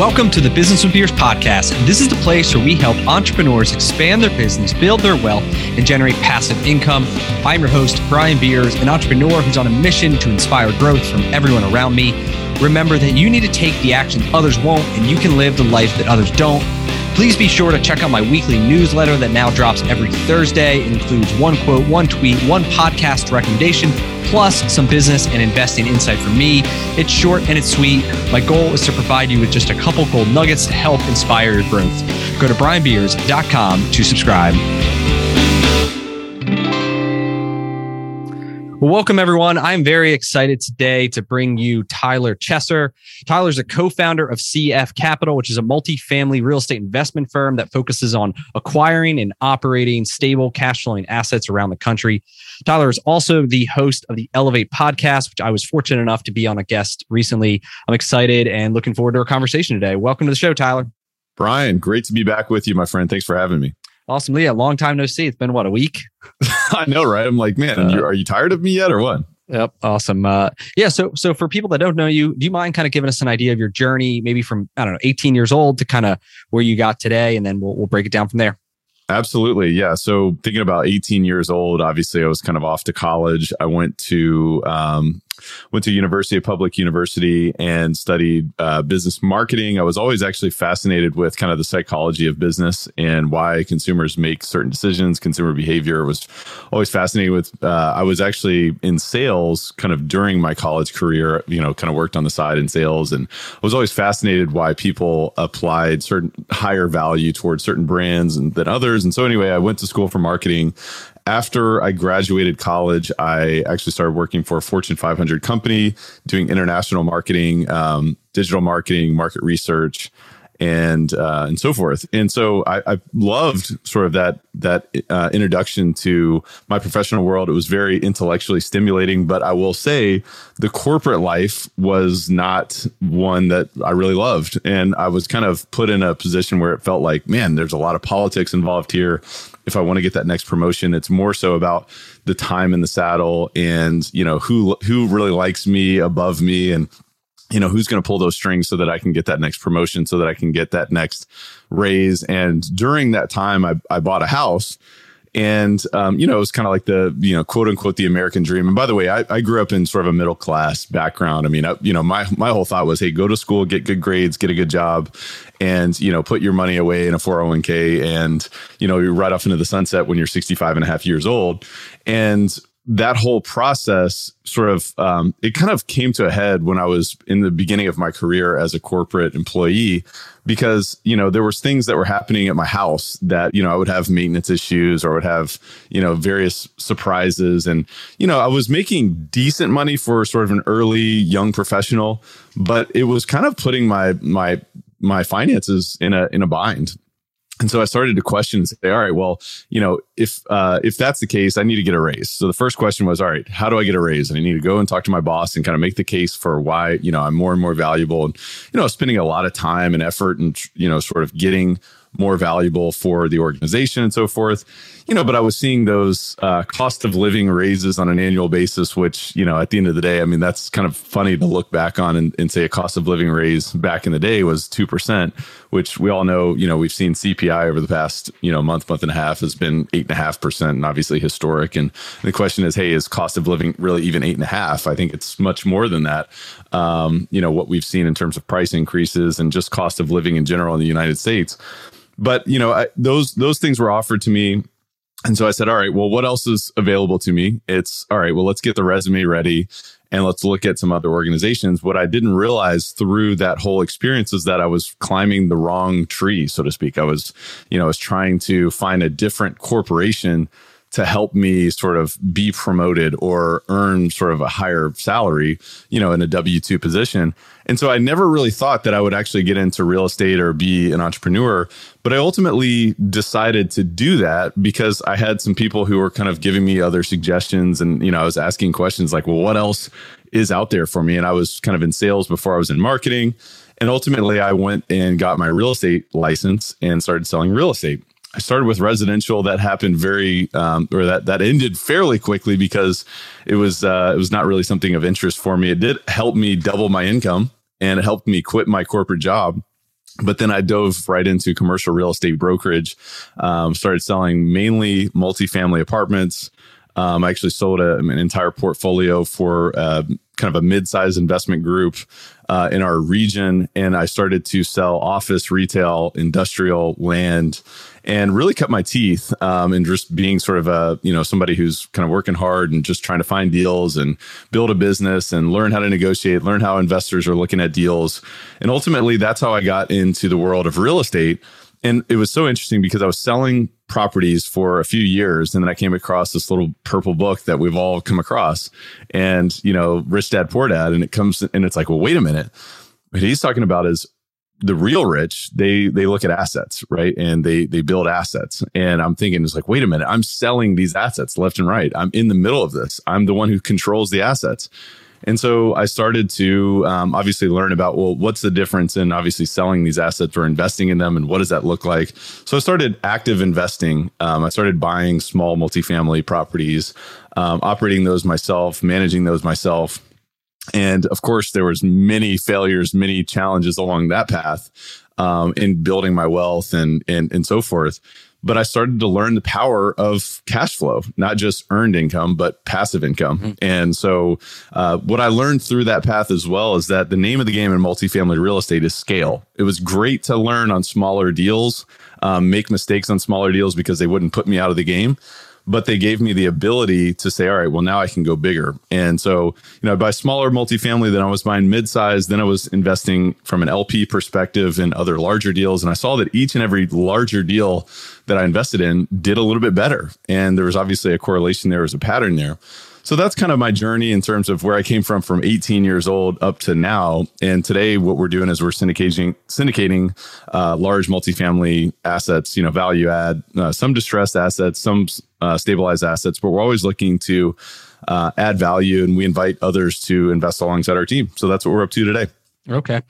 Welcome to the Business with Beers podcast. This is the place where we help entrepreneurs expand their business, build their wealth, and generate passive income. I'm your host, Brian Beers, an entrepreneur who's on a mission to inspire growth from everyone around me. Remember that you need to take the action others won't, and you can live the life that others don't. Please be sure to check out my weekly newsletter that now drops every Thursday. It includes one quote, one tweet, one podcast recommendation, plus some business and investing insight from me. It's short and it's sweet. My goal is to provide you with just a couple gold nuggets to help inspire your growth. Go to brianbeers.com to subscribe. Well, welcome everyone. I'm very excited today to bring you Tyler Chesser. Tyler's a co-founder of CF Capital, which is a multi-family real estate investment firm that focuses on acquiring and operating stable cash flowing assets around the country. Tyler is also the host of the Elevate podcast, which I was fortunate enough to be on a guest recently. I'm excited and looking forward to our conversation today. Welcome to the show, Tyler. Brian, great to be back with you, my friend. Thanks for having me. Awesome, Leah. Long time no see. It's been what a week. I know, right? I'm like, man, uh, are you tired of me yet, or what? Yep, awesome. Uh, yeah, so so for people that don't know you, do you mind kind of giving us an idea of your journey, maybe from I don't know, 18 years old to kind of where you got today, and then we'll we'll break it down from there. Absolutely. Yeah. So thinking about 18 years old, obviously I was kind of off to college. I went to um, went to University of Public University and studied uh, business marketing. I was always actually fascinated with kind of the psychology of business and why consumers make certain decisions. Consumer behavior was always fascinating with. Uh, I was actually in sales kind of during my college career. You know, kind of worked on the side in sales, and I was always fascinated why people applied certain higher value towards certain brands and, than others. And so anyway, I went to school for marketing after I graduated college, I actually started working for a Fortune 500 company doing international marketing, um, digital marketing, market research, and uh, and so forth. And so I, I loved sort of that that uh, introduction to my professional world. It was very intellectually stimulating, but I will say the corporate life was not one that I really loved, and I was kind of put in a position where it felt like, man, there's a lot of politics involved here. If I want to get that next promotion, it's more so about the time in the saddle and you know who who really likes me above me and you know who's going to pull those strings so that i can get that next promotion so that i can get that next raise. And during that time i, I bought a house and um, you know it was kind of like the you know quote unquote the american dream. And by the way I, I grew up in sort of a middle class background. I mean I, you know my my whole thought was hey go to school get good grades get a good job and you know put your money away in a 401k and you know you're right off into the sunset when you're 65 and a half years old. And that whole process sort of um, it kind of came to a head when I was in the beginning of my career as a corporate employee because you know there was things that were happening at my house that you know I would have maintenance issues or would have you know various surprises. And you know I was making decent money for sort of an early young professional but it was kind of putting my my my finances in a in a bind and so I started to question and say, all right, well, you know, if uh, if that's the case, I need to get a raise. So the first question was, all right, how do I get a raise? And I need to go and talk to my boss and kind of make the case for why, you know, I'm more and more valuable and, you know, spending a lot of time and effort and, you know, sort of getting more valuable for the organization and so forth. You know, but I was seeing those uh, cost of living raises on an annual basis, which, you know, at the end of the day, I mean, that's kind of funny to look back on and, and say a cost of living raise back in the day was 2%, which we all know, you know, we've seen CPI over the past, you know, month, month and a half has been 8.5% and obviously historic. And the question is, hey, is cost of living really even 8.5? I think it's much more than that. Um, you know, what we've seen in terms of price increases and just cost of living in general in the United States. But you know, I, those those things were offered to me, and so I said, "All right, well, what else is available to me?" It's all right. Well, let's get the resume ready and let's look at some other organizations. What I didn't realize through that whole experience is that I was climbing the wrong tree, so to speak. I was, you know, I was trying to find a different corporation to help me sort of be promoted or earn sort of a higher salary, you know, in a W 2 position. And so I never really thought that I would actually get into real estate or be an entrepreneur. But I ultimately decided to do that because I had some people who were kind of giving me other suggestions. And, you know, I was asking questions like, well, what else is out there for me? And I was kind of in sales before I was in marketing. And ultimately, I went and got my real estate license and started selling real estate. I started with residential. That happened very, um, or that that ended fairly quickly because it was uh, it was not really something of interest for me. It did help me double my income, and it helped me quit my corporate job. but then I dove right into commercial real estate brokerage. Um, started selling mainly multifamily apartments. Um, I actually sold a, an entire portfolio for uh, kind of a mid-sized investment group uh, in our region, and I started to sell office, retail, industrial, land, and really cut my teeth um, in just being sort of a you know somebody who's kind of working hard and just trying to find deals and build a business and learn how to negotiate, learn how investors are looking at deals, and ultimately that's how I got into the world of real estate. And it was so interesting because I was selling properties for a few years and then I came across this little purple book that we've all come across and you know Rich Dad Poor Dad. And it comes and it's like well wait a minute. What he's talking about is the real rich they they look at assets right? And they they build assets. And i'm thinking it's like wait a minute. I'm selling these assets left and right. I'm in the middle of this. I'm the one who controls the assets and so I started to um, obviously learn about, well, what's the difference in obviously selling these assets or investing in them and what does that look like? So I started active investing. Um, I started buying small multifamily properties, um, operating those myself, managing those myself. And of course, there was many failures, many challenges along that path um, in building my wealth and, and, and so forth but I started to learn the power of cash flow, not just earned income, but passive income. Mm-hmm. And so, uh, what I learned through that path as well is that the name of the game in multifamily real estate is scale. It was great to learn on smaller deals, um, make mistakes on smaller deals because they wouldn't put me out of the game but they gave me the ability to say, all right, well, now I can go bigger. And so, you know, by smaller multifamily, then I was buying mid-size, then I was investing from an LP perspective in other larger deals. And I saw that each and every larger deal that I invested in did a little bit better. And there was obviously a correlation there, was a pattern there. So that's kind of my journey in terms of where I came from from 18 years old up to now. And today, what we're doing is we're syndicating syndicating uh, large multifamily assets, you know, value add, uh, some distressed assets, some uh, stabilized assets, but we're always looking to uh, add value, and we invite others to invest alongside our team. So that's what we're up to today. Okay.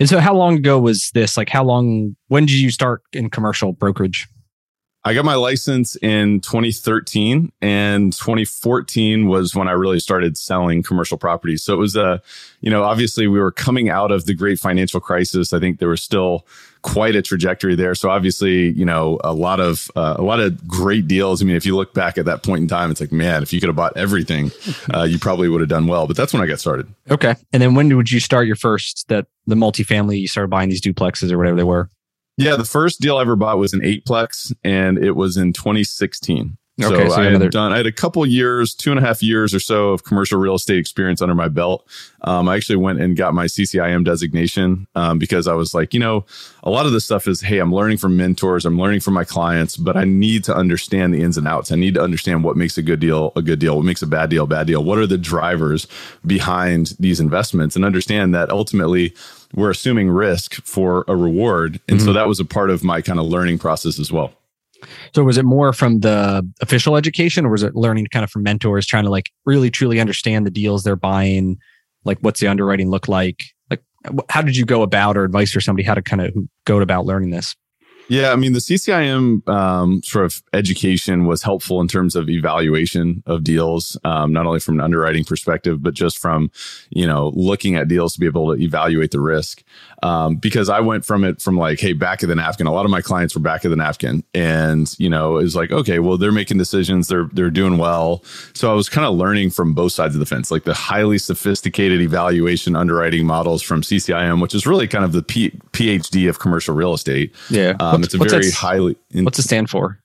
And so, how long ago was this? Like, how long? When did you start in commercial brokerage? I got my license in 2013 and 2014 was when I really started selling commercial properties. So it was a, you know, obviously we were coming out of the great financial crisis. I think there was still quite a trajectory there. So obviously, you know, a lot of uh, a lot of great deals. I mean, if you look back at that point in time, it's like, man, if you could have bought everything, uh, you probably would have done well. But that's when I got started. Okay. And then when would you start your first that the multifamily? You started buying these duplexes or whatever they were. Yeah, the first deal I ever bought was an eightplex, and it was in 2016. Okay, so, so I had done. I had a couple years, two and a half years or so of commercial real estate experience under my belt. Um, I actually went and got my CCIM designation um, because I was like, you know, a lot of this stuff is, hey, I'm learning from mentors, I'm learning from my clients, but I need to understand the ins and outs. I need to understand what makes a good deal a good deal, what makes a bad deal a bad deal. What are the drivers behind these investments, and understand that ultimately we're assuming risk for a reward. And mm-hmm. so that was a part of my kind of learning process as well. So was it more from the official education or was it learning kind of from mentors trying to like really truly understand the deals they're buying? Like what's the underwriting look like? Like how did you go about or advice for somebody how to kind of go about learning this? Yeah, I mean, the CCIM um, sort of education was helpful in terms of evaluation of deals, um, not only from an underwriting perspective, but just from, you know, looking at deals to be able to evaluate the risk. Um, because I went from it from like, hey, back of the napkin. A lot of my clients were back of the napkin, and you know, it was like, okay, well, they're making decisions, they're they're doing well. So I was kind of learning from both sides of the fence, like the highly sophisticated evaluation underwriting models from CCIM, which is really kind of the P- PhD of commercial real estate. Yeah. Um, it's a very highly. In, what's it stand for?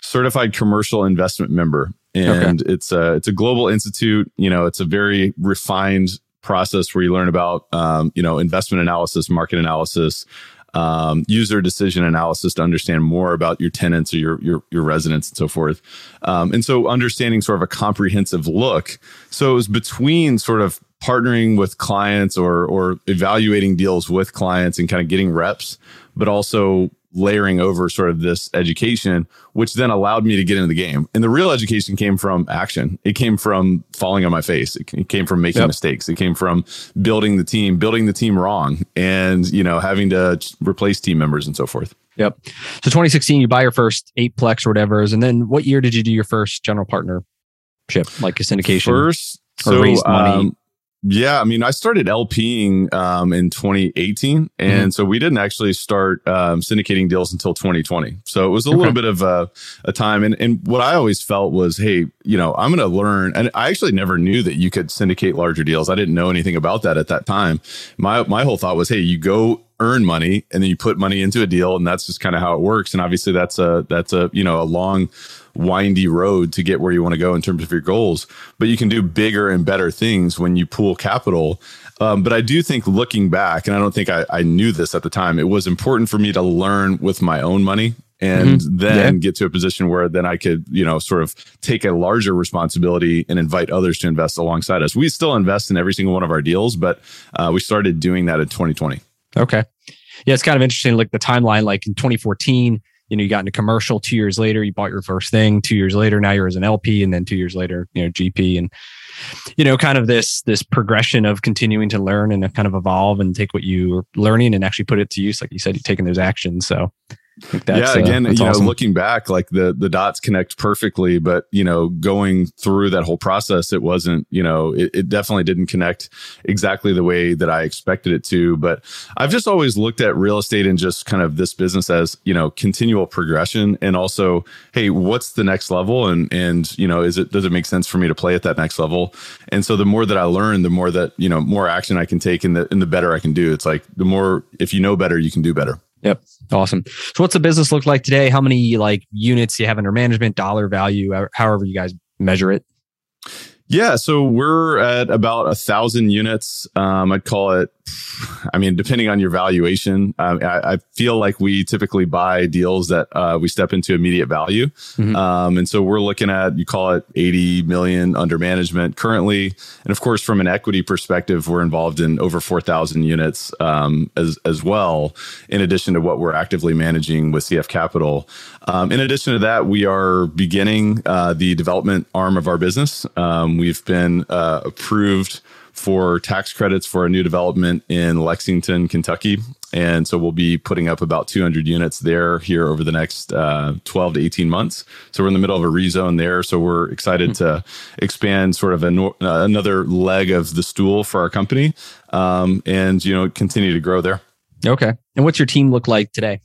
Certified Commercial Investment Member, and okay. it's a it's a global institute. You know, it's a very refined process where you learn about um, you know investment analysis, market analysis, um, user decision analysis to understand more about your tenants or your your, your residents and so forth. Um, and so understanding sort of a comprehensive look. So it was between sort of partnering with clients or or evaluating deals with clients and kind of getting reps, but also layering over sort of this education, which then allowed me to get into the game. And the real education came from action. It came from falling on my face. It came from making yep. mistakes. It came from building the team, building the team wrong, and you know having to replace team members and so forth. Yep. So 2016, you buy your first eightplex or whatever, and then what year did you do your first general partnership, like a syndication? First, so, money? Um, Yeah, I mean, I started LPing um, in 2018, and mm-hmm. so we didn't actually start um, syndicating deals until 2020. So it was a okay. little bit of a, a time. And, and what I always felt was, hey, you know, I'm going to learn. And I actually never knew that you could syndicate larger deals. I didn't know anything about that at that time. My my whole thought was, hey, you go earn money and then you put money into a deal, and that's just kind of how it works. And obviously, that's a that's a you know a long windy road to get where you want to go in terms of your goals. But you can do bigger and better things when you pool capital. Um, but I do think looking back, and I don't think I, I, knew this at the time, it was important for me to learn with my own money and mm-hmm. then yeah. get to a position where then I could, you know, sort of take a larger responsibility and invite others to invest alongside us. We still invest in every single one of our deals, but uh, we started doing that in 2020. Okay. Yeah, it's kind of interesting. Like the timeline, like in 2014, you know, you got into commercial two years later, you bought your first thing. Two years later, now you're as an LP, and then two years later, you know, GP, and you know, kind of this this progression of continuing to learn and kind of evolve and take what you are learning and actually put it to use. Like you said, you're taking those actions. So yeah, uh, again, uh, you awesome. know, looking back, like the the dots connect perfectly, but you know, going through that whole process, it wasn't, you know, it, it, definitely didn't connect exactly the way that I expected it to. But I've just always looked at real estate and just kind of this business as, you know, continual progression and also, hey, what's the next level? And and you know, is it does it make sense for me to play at that next level? And so the more that I learn, the more that, you know, more action I can take and the and the better I can do. It's like the more if you know better, you can do better. Yep. Awesome. So what's the business look like today? How many like units you have under management, dollar value, however you guys measure it? Yeah, so we're at about a thousand units. Um, I'd call it I mean, depending on your valuation, um, I, I, feel like we typically buy deals that uh, we step into immediate value. Mm-hmm. Um, and so we're looking at, you call it 80 million under management currently. And of course, from an equity perspective, we're involved in over 4,000 units um, as, as well, in addition to what we're actively managing with CF Capital. Um, in addition to that, we are beginning uh, the development arm of our business. Um, we've been uh, approved for tax credits for a new development in Lexington, Kentucky. And so we'll be putting up about 200 units there here over the next uh, 12 to 18 months. So we're in the middle of a rezone there. So we're excited mm-hmm. to expand sort of a, uh, another leg of the stool for our company um, and, you know, continue to grow there. Okay. And what's your team look like today?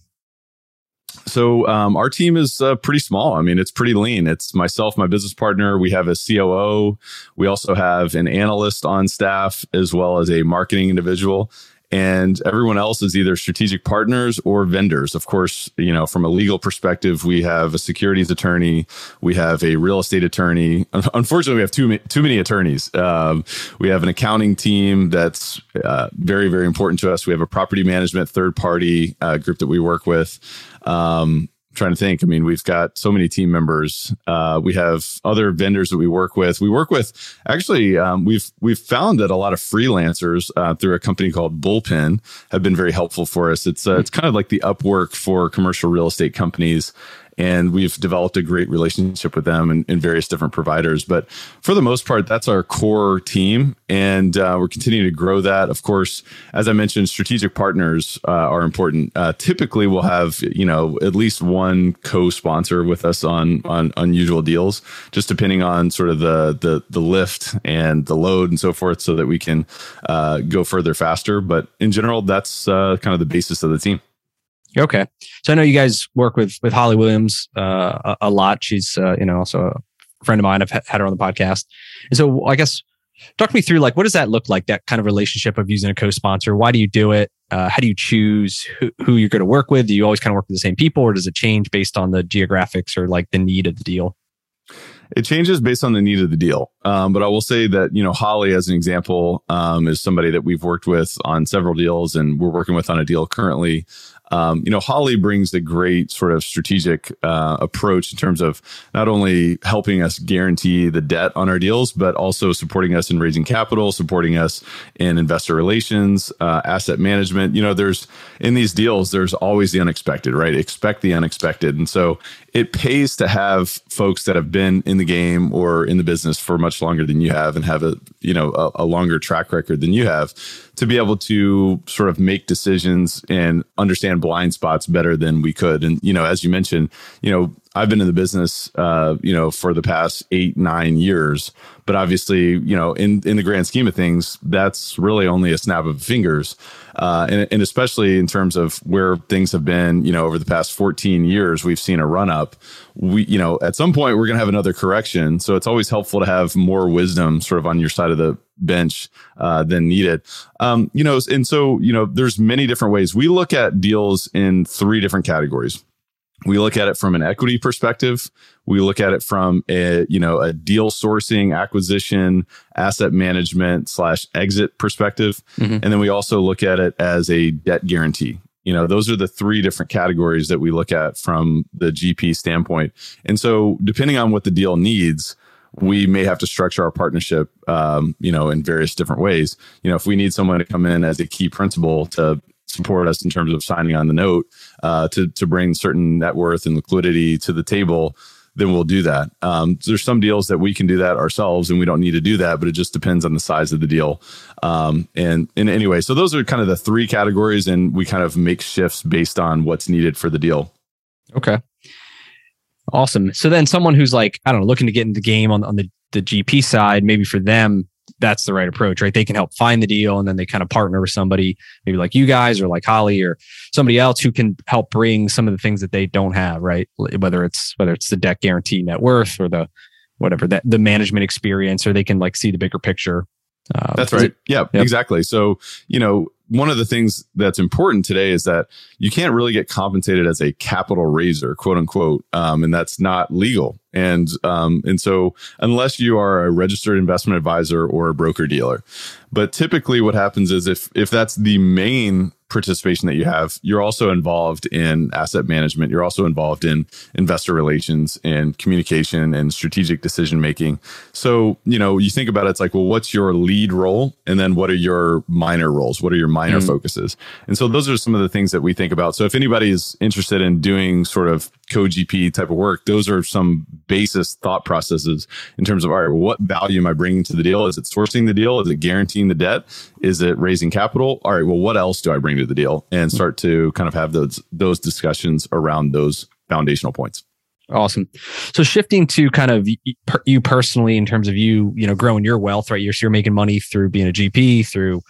So um, our team is uh, pretty small. I mean, it's pretty lean. It's myself, my business partner. We have a COO. We also have an analyst on staff as well as a marketing individual. And everyone else is either strategic partners or vendors. Of course, you know, from a legal perspective, we have a securities attorney, we have a real estate attorney. Unfortunately, we have too many, too many attorneys. Um, we have an accounting team that's uh, very, very important to us. We have a property management third party uh, group that we work with. Um, trying to think. I mean, we've got so many team members. Uh, we have other vendors that we work with. We work with actually. Um, we've we've found that a lot of freelancers uh, through a company called Bullpen have been very helpful for us. It's uh, it's kind of like the Upwork for commercial real estate companies and we've developed a great relationship with them and, and, various different providers. But for the most part, that's our core team, and uh, we're continuing to grow that. Of course, as I mentioned, strategic partners uh, are important. Uh, typically, we'll have you know at least one co-sponsor with us on on unusual deals, just depending on sort of the the the lift and the load and so forth, so that we can uh, go further faster. But in general, that's uh, kind of the basis of the team. Okay, so I know you guys work with with Holly Williams uh, a, a, lot. She's uh, you know also a friend of mine. I've had her on the podcast, and so I guess talk me through like what does that look like? That kind of relationship of using a co-sponsor. Why do you do it? Uh, how do you choose who, who you're going to work with? Do you always kind of work with the same people, or does it change based on the geographics or like the need of the deal? It changes based on the need of the deal. Um, but I will say that, you know, Holly, as an example, um, is somebody that we've worked with on several deals and we're working with on a deal currently um, you know, Holly brings a great sort of strategic uh, approach in terms of not only helping us guarantee the debt on our deals, but also supporting us in raising capital, supporting us in investor relations, uh, asset management. You know, there's in these deals, there's always the unexpected, right? Expect the unexpected. And so it pays to have folks that have been in the game or in the business for much longer than you have and have a, you know, a, a longer track record than you have to be able to sort of make decisions and understand blind spots better than we could. And, you know, as you mentioned, you know, I've been in the business, uh, you know, for the past eight, nine years. But obviously, you know, in, in the grand scheme of things, that's really only a snap of fingers. Uh, and, and especially in terms of where things have been, you know, over the past 14 years, we've seen a run up. We, you know, at some point we're going to have another correction. So it's always helpful to have more wisdom sort of on your side of the bench uh, than needed. Um, you know, and so, you know, there's many different ways. We look at deals in three different categories we look at it from an equity perspective. We look at it from a you know a deal sourcing acquisition asset management slash exit perspective. Mm-hmm. and then we also look at it as a debt guarantee. You know those are the three different categories that we look at from the gp standpoint. And so depending on what the deal needs we may have to structure our partnership um, you know in various different ways. You know if we need someone to come in as a key principal to support us in terms of signing on the note uh, to to bring certain net worth and liquidity to the table, then we'll do that. Um, there's some deals that we can do that ourselves, and we don't need to do that, but it just depends on the size of the deal. Um, and and anyway, so those are kind of the three categories, and we kind of make shifts based on what's needed for the deal. Okay. Awesome. So then someone who's like, I don't know, looking to get in the game on, on the, the GP side, maybe for them, that's the right approach, right? They can help find the deal and then they kind of partner with somebody, maybe like you guys or like Holly or somebody else who can help bring some of the things that they don't have, right? Whether it's whether it's the debt guarantee net worth or the whatever that the management experience, or they can like see the bigger picture. Uh, that's right. It, yeah, yep. exactly. So, you know, one of the things that's important today is that you can't really get compensated as a capital raiser, quote unquote, um, and that's not legal. And um, and so unless you are a registered investment advisor or a broker dealer, but typically what happens is if if that's the main participation that you have, you're also involved in asset management. You're also involved in investor relations and communication and strategic decision making. So, you know, you think about it, it's like, well, what's your lead role? And then what are your minor roles? What are your minor mm. focuses? And so those are some of the things that we think about. So if anybody is interested in doing sort of co-GP type of work, those are some basis thought processes in terms of, all right, what value am I bringing to the deal? Is it sourcing the deal? Is it guaranteeing the debt? Is it raising capital? All right, well, what else do I bring to the deal? And hmm. start to kind of have those those discussions around those foundational points. Awesome. So shifting to kind of you personally in terms of you, you know, growing your wealth, right? You're, you're making money through being a GP, through,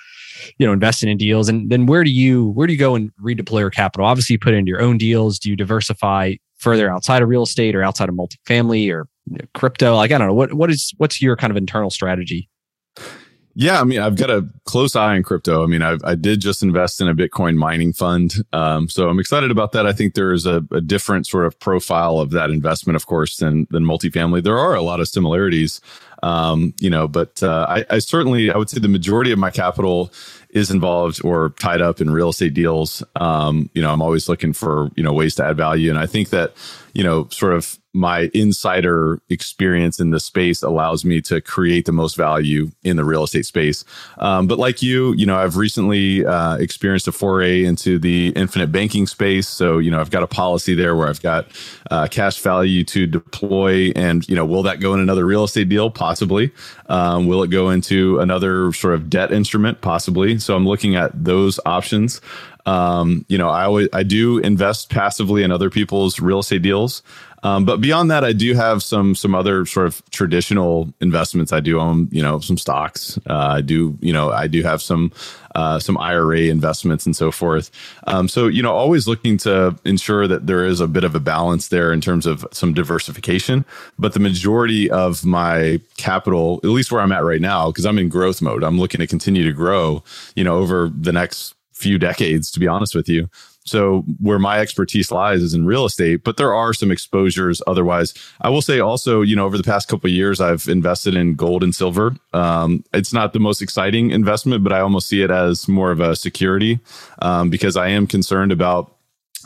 you know, investing in deals. And then where do you, where do you go and redeploy your capital? Obviously you put into your own deals. Do you diversify further outside of real estate or outside of multifamily or crypto? Like, I don't know. What, what is, what's your kind of internal strategy? Yeah, I mean, I've got a close eye on crypto. I mean, I, I did just invest in a Bitcoin mining fund. Um, so I'm excited about that. I think there's a, a, different sort of profile of that investment, of course, than, than multifamily. There are a lot of similarities, um, you know, but uh, I, I certainly, I would say the majority of my capital is involved or tied up in real estate deals. Um, you know, I'm always looking for, you know, ways to add value. And I think that, you know, sort of my insider experience in the space allows me to create the most value in the real estate space. Um, but like you, you know, I've recently uh, experienced a foray into the infinite banking space. So, you know, I've got a policy there where I've got uh, cash value to deploy. And, you know, will that go in another real estate deal? Possibly. Um, will it go into another sort of debt instrument? Possibly. So I'm looking at those options. Um, you know, I always I do invest passively in other people's real estate deals. Um, but beyond that, I do have some some other sort of traditional investments. I do own, you know, some stocks. Uh, I do, you know, I do have some uh, some IRA investments and so forth. Um, so you know, always looking to ensure that there is a bit of a balance there in terms of some diversification. But the majority of my capital, at least where I'm at right now, because I'm in growth mode, I'm looking to continue to grow. You know, over the next few decades, to be honest with you. So where my expertise lies is in real estate, but there are some exposures otherwise. I will say also, you know, over the past couple years, I've invested in gold and silver. Um, it's not the most exciting investment, but I almost see it as more of a security um, because I am concerned about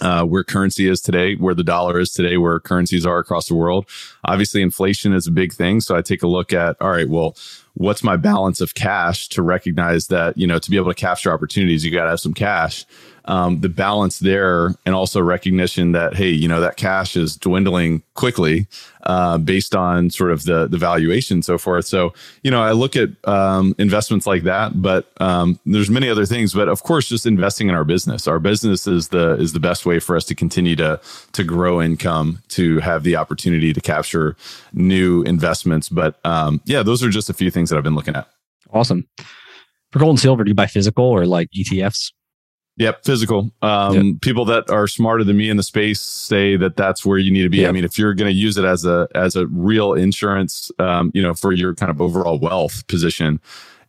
uh, where currency is today, where the dollar is today, where currencies are across the world. Obviously, inflation is a big thing. So I take a look at, all right, well, what's my balance of cash to recognize that, you know, to be able to capture opportunities, you got to have some cash. Um, the balance there and also recognition that hey you know that cash is dwindling quickly uh, based on sort of the the valuation and so forth. So you know i look at um, investments like that but um, there's many other things. But of course just investing in our business. Our business is the is the best way for us to continue to to grow income to have the opportunity to capture new investments. But um, yeah those are just a few things that i've been looking at awesome for gold and silver do you buy physical or like etfs Yep, physical. Um, yep. People that are smarter than me in the space say that that's where you need to be. Yep. I mean, if you're going to use it as a as a real insurance, um, you know, for your kind of overall wealth position,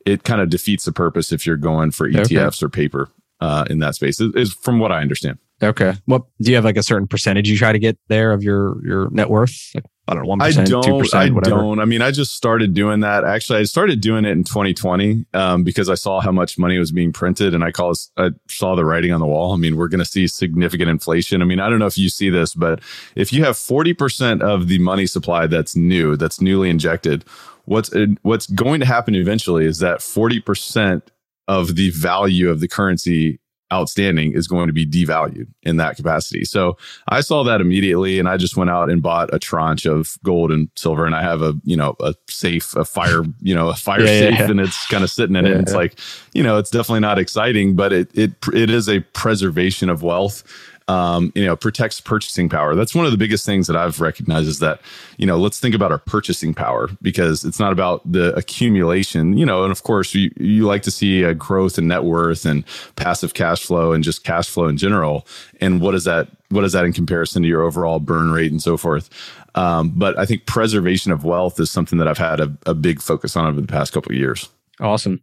it kind of defeats the purpose if you're going for ETFs okay. or paper uh, in that space. Is from what I understand. Okay. What do you have like a certain percentage you try to get there of your your net worth? Like I don't know, one percent, two percent, I whatever. don't. I mean, I just started doing that. Actually, I started doing it in 2020 um, because I saw how much money was being printed, and I call I saw the writing on the wall. I mean, we're going to see significant inflation. I mean, I don't know if you see this, but if you have 40 percent of the money supply that's new, that's newly injected, what's what's going to happen eventually is that 40 percent of the value of the currency outstanding is going to be devalued in that capacity. So I saw that immediately and I just went out and bought a tranche of gold and silver and I have a, you know, a safe, a fire, you know, a fire yeah, safe yeah, yeah. and it's kind of sitting in it. It's like, you know, it's definitely not exciting, but it it it is a preservation of wealth um, you know, protects purchasing power. That's one of the biggest things that I've recognized is that, you know, let's think about our purchasing power because it's not about the accumulation, you know, and of course you, you like to see a growth in net worth and passive cash flow and just cash flow in general. And what is that, what is that in comparison to your overall burn rate and so forth? Um, but I think preservation of wealth is something that I've had a, a big focus on over the past couple of years. Awesome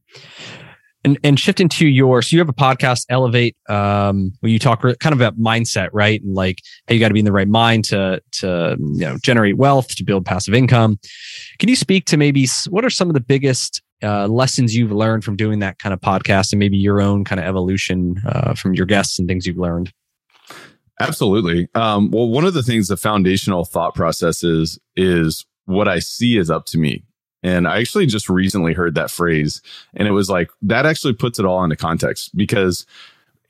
and and shift into your so you have a podcast elevate um where you talk kind of about mindset right? And like hey you got to be in the right mind to to you know generate wealth to build passive income. Can you speak to maybe what are some of the biggest uh, lessons you've learned from doing that kind of podcast and maybe your own kind of evolution uh, from your guests and things you've learned? Absolutely. Um, well one of the things the foundational thought process is is what i see is up to me and I actually just recently heard that phrase. And it was like, that actually puts it all into context because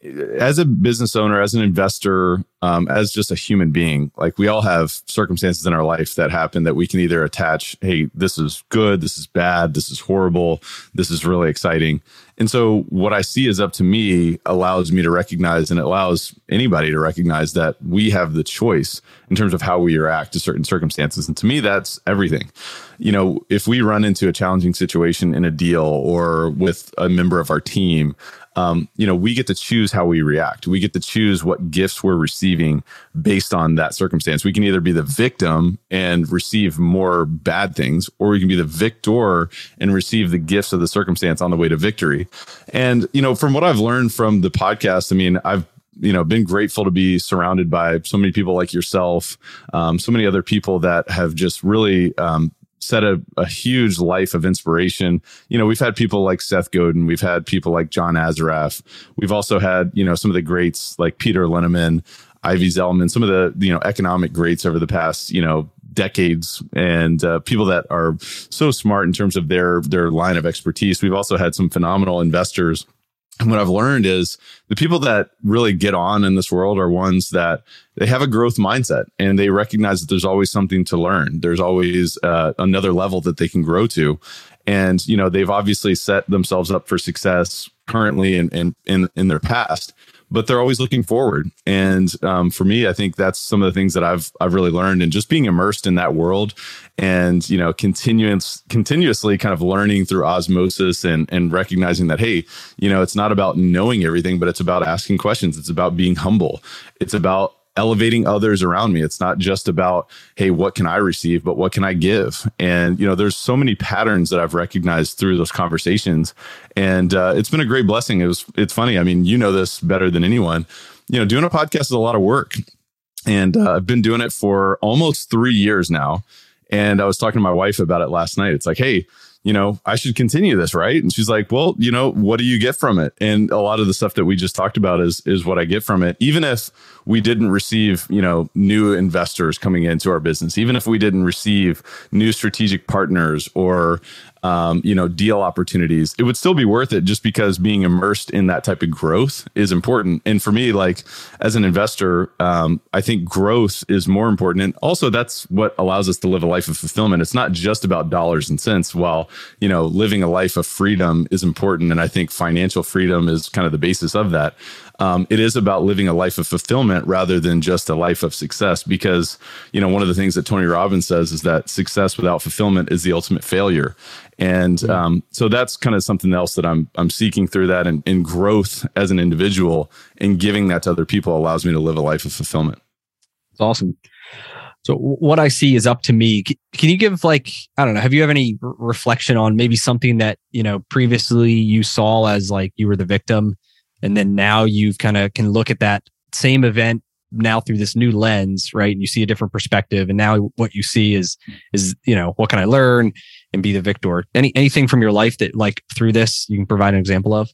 as a business owner, as an investor, um, as just a human being, like we all have circumstances in our life that happen that we can either attach, hey, this is good, this is bad, this is horrible, this is really exciting. And so what I see is up to me allows me to recognize and allows anybody to recognize that we have the choice in terms of how we react to certain circumstances. And to me, that's everything. You know, if we run into a challenging situation in a deal or with a member of our team, um, you know, we get to choose how we react. We get to choose what gifts we're receiving based on that circumstance. We can either be the victim and receive more bad things, or we can be the victor and receive the gifts of the circumstance on the way to victory. And, you know, from what I've learned from the podcast, I mean, I've you know been grateful to be surrounded by so many people like yourself um, so many other people that have just really um, set a, a huge life of inspiration. You know, we've had people like Seth Godin, we've had people like John Assaraf, we've also had, you know, some of the greats like Peter Linneman, Ivy Zelman, some of the, you know, economic greats over the past, you know, decades and uh, people that are so smart in terms of their their line of expertise. We've also had some phenomenal investors and what I've learned is the people that really get on in this world are ones that they have a growth mindset and they recognize that there's always something to learn. There's always uh, another level that they can grow to. And, you know, they've obviously set themselves up for success currently and in, in, in their past but they're always looking forward. And um, for me, I think that's some of the things that I've I've really learned, and just being immersed in that world, and you know, continuous continuously kind of learning through osmosis and and recognizing that hey, you know, it's not about knowing everything, but it's about asking questions. It's about being humble. It's about elevating others around me. It's not just about, hey, what can I receive, but what can I give? And, you know, there's so many patterns that I've recognized through those conversations. And uh, it's been a great blessing. It was, it's funny. I mean, you know this better than anyone. You know, doing a podcast is a lot of work. And uh, I've been doing it for almost three years now. And I was talking to my wife about it last night. It's like, hey, you know, I should continue this, right? And she's like, well, you know, what do you get from it? And a lot of the stuff that we just talked about is is what I get from it. Even if we didn't receive, you know, new investors coming into our business, even if we didn't receive new strategic partners or um, you know, deal opportunities, it would still be worth it just because being immersed in that type of growth is important. And for me, like as an investor, um, I think growth is more important. And also that's what allows us to live a life of fulfillment. It's not just about dollars and cents. While, you know, living a life of freedom is important. And I think financial freedom is kind of the basis of that um, it is about living a life of fulfillment rather than just a life of success. Because, you know, one of the things that Tony Robbins says is that success without fulfillment is the ultimate failure. And um, so that's kind of something else that I'm I'm seeking through that and, and growth as an individual and giving that to other people allows me to live a life of fulfillment. It's awesome. So what I see is up to me. Can you give like I don't know? Have you have any reflection on maybe something that you know previously you saw as like you were the victim, and then now you've kind of can look at that same event now through this new lens right? And you see a different perspective and now what you see is is you know what can i learn and be the victor? Any anything from your life that like through this you can provide an example of?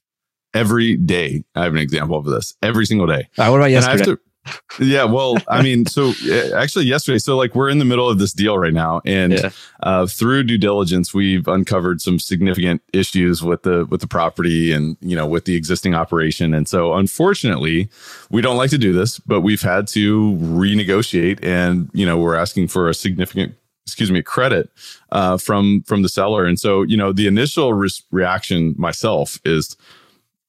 Every day i have an example of this. Every single day. Uh, what about yesterday yeah, well, I mean, so actually yesterday, so like we're in the middle of this deal right now, and yeah. uh, through due diligence, we've uncovered some significant issues with the with the property and you know with the existing operation, and so unfortunately, we don't like to do this, but we've had to renegotiate, and you know we're asking for a significant excuse me credit uh, from from the seller, and so you know the initial re- reaction myself is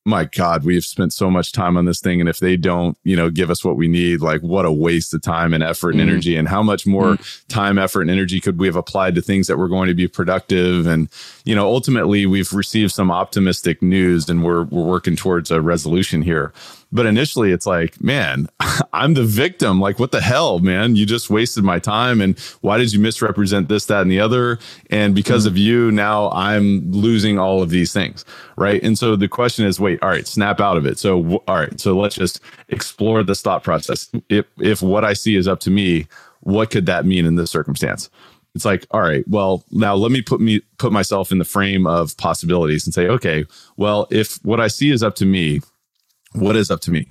my God, we've spent so much time on this thing. And if they don't, you know, give us what we need, like what a waste of time and effort and mm. energy. And how much more mm. time, effort, and energy could we have applied to things that were going to be productive? And, you know, ultimately we've received some optimistic news and we're, we're working towards a resolution here. But initially, it's like, man, I'm the victim. Like, what the hell, man? You just wasted my time. And why did you misrepresent this, that, and the other? And because mm-hmm. of you, now I'm losing all of these things. Right. And so the question is, wait, all right, snap out of it. So, all right. So let's just explore this thought process. If, if what I see is up to me, what could that mean in this circumstance? It's like, all right, well, now let me put me put myself in the frame of possibilities and say, okay, well, if what I see is up to me, what is up to me?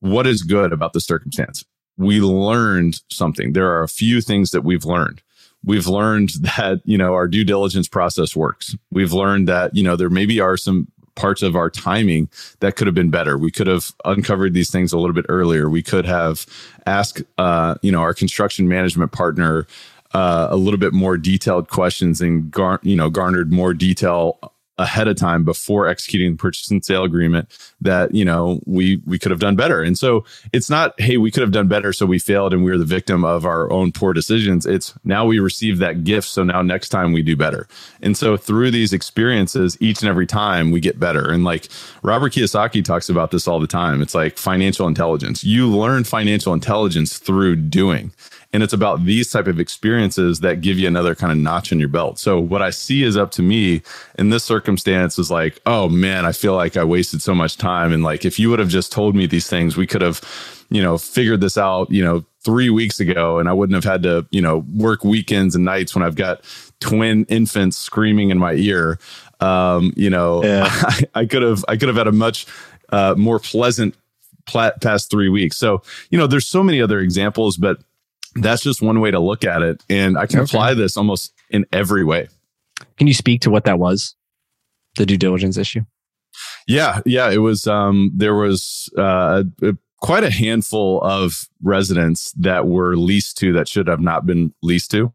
What is good about the circumstance? We learned something. There are a few things that we've learned. We've learned that, you know, our due diligence process works. We've learned that, you know, there maybe are some parts of our timing that could have been better. We could have uncovered these things a little bit earlier. We could have asked, uh, you know, our construction management partner uh, a little bit more detailed questions and gar- you know garnered more detail ahead of time before executing the purchase and sale agreement that you know we we could have done better. And so it's not hey we could have done better so we failed and we are the victim of our own poor decisions. It's now we receive that gift so now next time we do better. And so through these experiences each and every time we get better. And like robert kiyosaki talks about this all the time. It's like financial intelligence. You learn financial intelligence through doing and it's about these type of experiences that give you another kind of notch in your belt. So what i see is up to me in this circumstance is like oh man i feel like i wasted so much time. And like if you would have just told me these things we could have you know figured this out you know three weeks ago. And i wouldn't have had to you know work weekends and nights when i've got twin infants screaming in my ear. Um you know yeah. I, I could have i could have had a much uh, more pleasant past three weeks. So you know there's so many other examples but that's just one way to look at it. And I can okay. apply this almost in every way. Can you speak to what that was? The due diligence issue? Yeah. Yeah. It was, um, there was, uh, quite a handful of residents that were leased to that should have not been leased to.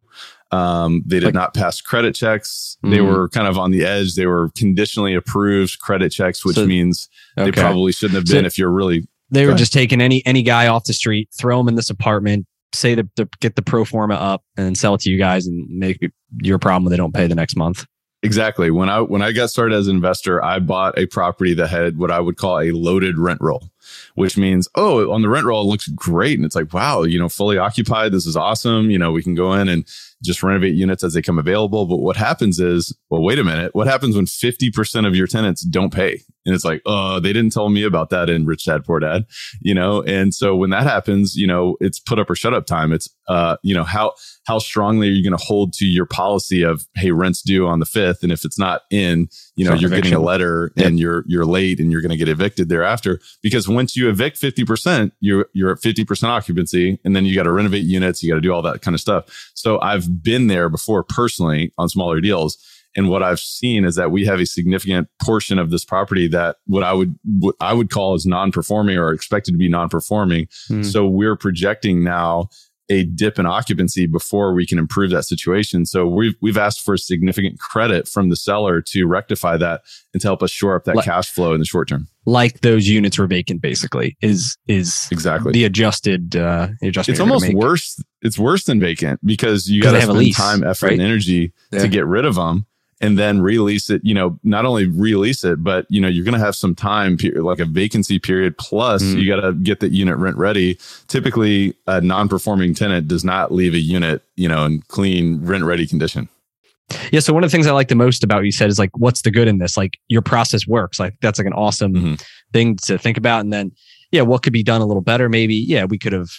Um, they did like, not pass credit checks. Mm-hmm. They were kind of on the edge. They were conditionally approved credit checks, which so, means okay. they probably shouldn't have been so if you're really. They were just taking any any guy off the street, throw him in this apartment, say to, to get the pro forma up and then sell it to you guys and make your problem they don't pay the next month. Exactly. When I when I got started as an investor, I bought a property that had what I would call a loaded rent roll. which means, oh, on the rent roll, it looks great. And it's like, wow, you know, fully occupied. This is awesome. You know, we can go in and just renovate units as they come available. But what happens is, well, wait a minute. What happens when 50% of your tenants don't pay? And it's like, oh, they didn't tell me about that in Rich Dad Poor Dad, you know? And so when that happens, you know, it's put up or shut up time. It's, uh, you know, how, how strongly are you going to hold to your policy of, hey, rent's due on the fifth. And if it's not in, you know, you're eviction. getting a letter yep. and you're, you're late and you're going to get evicted thereafter. Because once you evict 50%, you're, you're at 50% occupancy and then you got to renovate units. You got to do all that kind of stuff. So I've been there before personally on smaller deals and what I've seen is that we have a significant portion of this property that what I would what I would call as non-performing or expected to be non-performing. Mm. So we're projecting now a dip in occupancy before we can improve that situation. So we've we've asked for significant credit from the seller to rectify that and to help us shore up that like, cash flow in the short term. Like those units were vacant, basically is is exactly the adjusted uh, adjustment. It's almost worse. It's worse than vacant because you got to spend time, effort, right? and energy yeah. to get rid of them and then release it, you know, not only release it, but you know, you're going to have some time, like a vacancy period. Plus, mm. you got to get the unit rent ready. Typically, a non-performing tenant does not leave a unit, you know, in clean rent ready condition. Yeah. So one of the things I like the most about what you said is like, what's the good in this? Like your process works. Like that's like an awesome mm-hmm. thing to think about. And then, yeah, what could be done a little better? Maybe, yeah, we could have,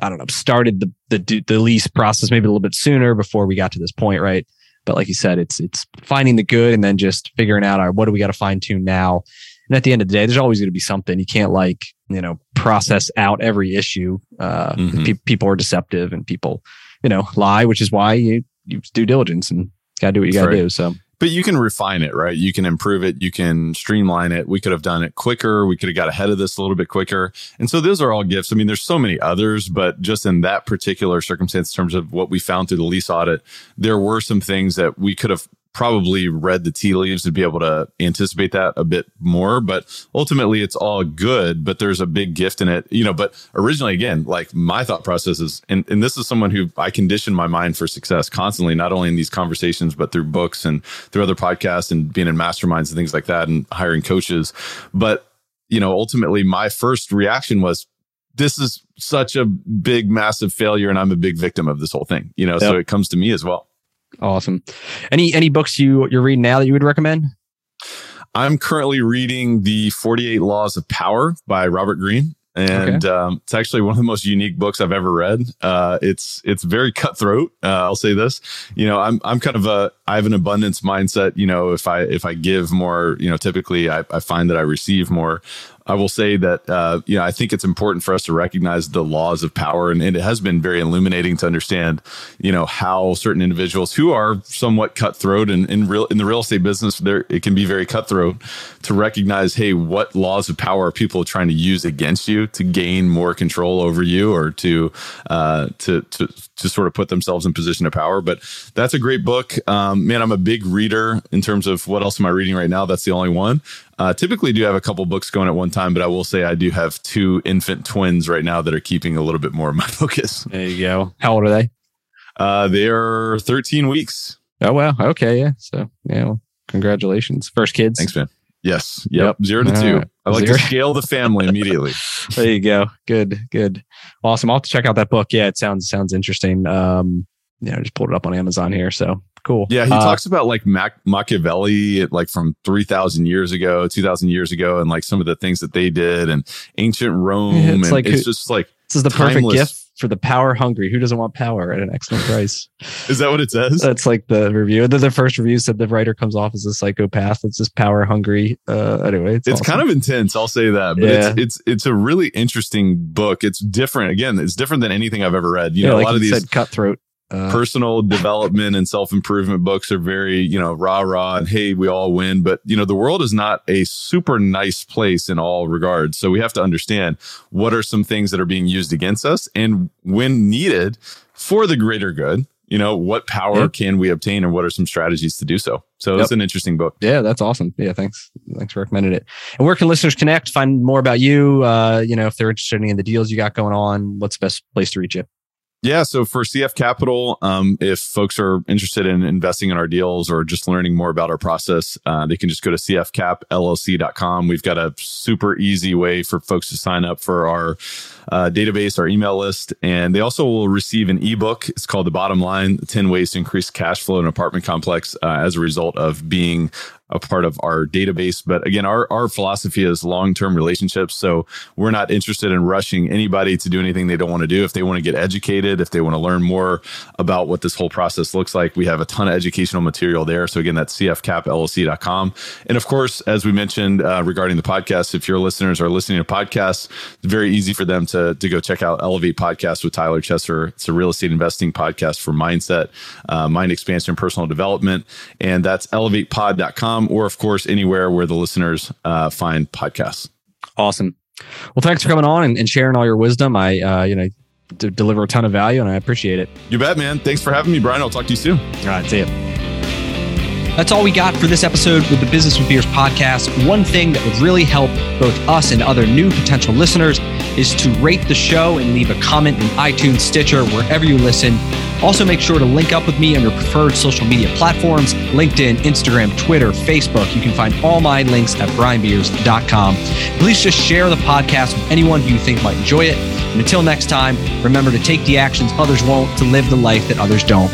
I don't know, started the the the lease process maybe a little bit sooner before we got to this point, right? But like you said, it's it's finding the good and then just figuring out, all right, what do we got to fine tune now? And at the end of the day, there's always going to be something. You can't like you know process out every issue. Uh, mm-hmm. pe- people are deceptive and people you know lie, which is why you you due diligence and got to do what you got to right. do. So but you can refine it, right? You can improve it. You can streamline it. We could have done it quicker. We could have got ahead of this a little bit quicker. And so those are all gifts. I mean, there's so many others, but just in that particular circumstance, in terms of what we found through the lease audit, there were some things that we could have probably read the tea leaves to be able to anticipate that a bit more. But ultimately, it's all good, but there's a big gift in it, you know. But originally, again, like my thought process is, and, and this is someone who I condition my mind for success constantly, not only in these conversations, but through books and through other podcasts and being in masterminds and things like that and hiring coaches. But, you know, ultimately, my first reaction was, this is such a big, massive failure, and I'm a big victim of this whole thing, you know. Yep. So it comes to me as well. Awesome. Any any books you you're reading now that you would recommend? I'm currently reading the 48 Laws of Power by Robert Greene. And okay. um, it's actually one of the most unique books I've ever read. Uh, it's it's very cutthroat. Uh, I'll say this. You know, I'm I'm kind of a I have an abundance mindset. You know, if I if I give more, you know, typically I, I find that I receive more. I will say that uh, you know I think it's important for us to recognize the laws of power, and, and, it has been very illuminating to understand, you know, how certain individuals who are somewhat cutthroat and in real in the real estate business, there it can be very cutthroat to recognize, hey, what laws of power are people trying to use against you to gain more control over you or to uh, to to to sort of put themselves in position of power. But that's a great book, um, man. I'm a big reader in terms of what else am I reading right now. That's the only one. Uh, typically, do have a couple books going at one time, but I will say I do have two infant twins right now that are keeping a little bit more of my focus. There you go. How old are they? Uh, they are 13 weeks. Oh wow. Okay. Yeah. So yeah. Well, congratulations. First kids. Thanks, man. Yes. Yep. yep. Zero to two. I like Zero. to scale the family immediately. there you go. Good. Good. Awesome. I'll have to check out that book. Yeah, it sounds sounds interesting. Um, yeah, I just pulled it up on Amazon here. So cool. Yeah, he uh, talks about like Mac- Machiavelli, like from three thousand years ago, two thousand years ago, and like some of the things that they did, and ancient Rome. It's and like it's just like this is the timeless. perfect gift for the power hungry. Who doesn't want power at an excellent price? is that what it says? That's like the review. The, the first review said the writer comes off as a psychopath. It's just power hungry. Uh, anyway, it's, it's awesome. kind of intense. I'll say that, but yeah. it's, it's, it's a really interesting book. It's different. Again, it's different than anything I've ever read. You yeah, know, like a lot of these said, cutthroat. Uh, personal development and self improvement books are very, you know, rah rah and hey, we all win. But, you know, the world is not a super nice place in all regards. So we have to understand what are some things that are being used against us and when needed for the greater good, you know, what power yeah. can we obtain and what are some strategies to do so? So yep. it's an interesting book. Yeah, that's awesome. Yeah, thanks. Thanks for recommending it. And where can listeners connect, find more about you? Uh, you know, if they're interested in any of the deals you got going on, what's the best place to reach you? Yeah. So for CF Capital, um, if folks are interested in investing in our deals or just learning more about our process, uh, they can just go to cfcapllc.com. We've got a super easy way for folks to sign up for our uh, database, our email list. And they also will receive an ebook. It's called The Bottom Line 10 Ways to Increase Cash Flow in an Apartment Complex uh, as a result of being a part of our database. But again, our, our philosophy is long term relationships. So we're not interested in rushing anybody to do anything they don't want to do. If they want to get educated, if they want to learn more about what this whole process looks like, we have a ton of educational material there. So again, that's cfcapllc.com. And of course, as we mentioned uh, regarding the podcast, if your listeners are listening to podcasts, it's very easy for them to, to go check out Elevate Podcast with Tyler Chesser. It's a real estate investing podcast for mindset, uh, mind expansion, personal development. And that's elevatepod.com or of course anywhere where the listeners uh, find podcasts. Awesome. Well, thanks for coming on and, and sharing all your wisdom. I, uh, you know, d- deliver a ton of value and I appreciate it. You bet, man. Thanks for having me, Brian. I'll talk to you soon. All right. See you. That's all we got for this episode with the Business with Beers podcast. One thing that would really help both us and other new potential listeners is to rate the show and leave a comment in iTunes, Stitcher, wherever you listen. Also, make sure to link up with me on your preferred social media platforms LinkedIn, Instagram, Twitter, Facebook. You can find all my links at brianbeers.com. Please just share the podcast with anyone who you think might enjoy it. And until next time, remember to take the actions others won't to live the life that others don't.